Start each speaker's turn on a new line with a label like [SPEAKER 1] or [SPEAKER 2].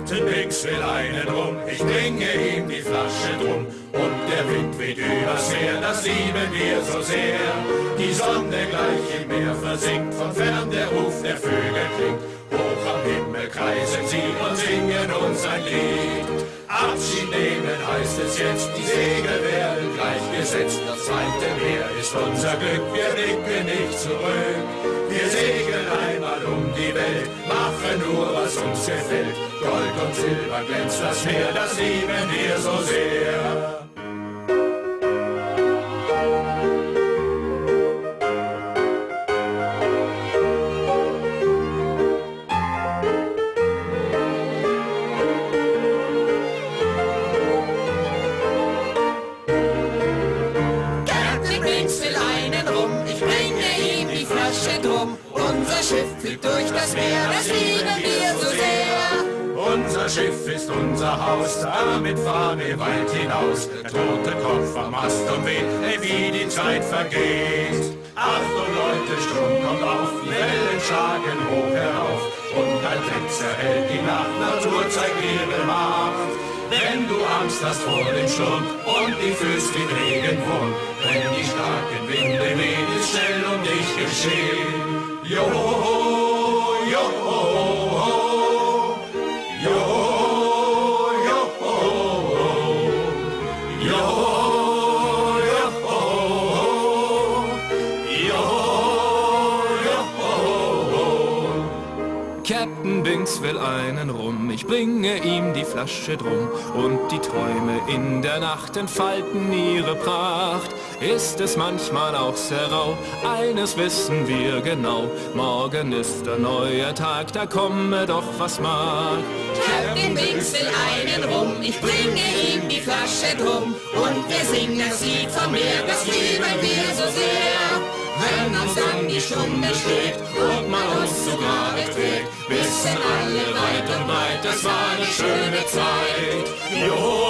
[SPEAKER 1] Captain Binks will einen rum, ich bringe ihm die Flasche drum. Und der Wind weht übers Meer, das lieben wir so sehr. Die Sonne gleich im Meer versinkt, von fern der Ruf der Vögel klingt. Hoch am Himmel kreisen sie und singen uns ein Lied. Abschied nehmen heißt es jetzt, die Segel werden gleichgesetzt. Das zweite Meer ist unser Glück, wir blicken nicht zurück. Wir segeln einmal um die Welt, machen nur, was uns gefällt. Gold und Silber glänzt das Meer, das lieben wir so sehr.
[SPEAKER 2] Unser Schiff fliegt durch das Meer, das lieben wir so sehr.
[SPEAKER 1] Unser Schiff ist unser Haus, damit fahren wir weit hinaus. Der tote Kopf am Mast und weht, ey, wie die Zeit vergeht. Achtung Leute, Strom kommt auf, Wellen schlagen hoch herauf. Und ein Blitz erhält die Nacht, Natur zeigt ihre Macht. Wenn du Angst hast vor dem Sturm und die Füße wie Regenwurm, wenn die starken Winde wehen, ist schnell um dich geschehen.
[SPEAKER 3] Captain Binks will einen rum, ich bringe ihm die Flasche drum und die Träume in der Nacht entfalten ihre Pracht. Ist es manchmal auch sehr rau, eines wissen wir genau, morgen ist ein neuer Tag, da komme doch was mag.
[SPEAKER 2] Captain Wings will einen rum, ich bringe ihm die Flasche drum. Und wir singen das Lied vom Meer, das lieben wir so sehr. Wenn uns dann die Stunde schlägt und man uns zu Grabe trägt, wissen alle weit und breit, das war eine schöne Zeit.
[SPEAKER 1] jo,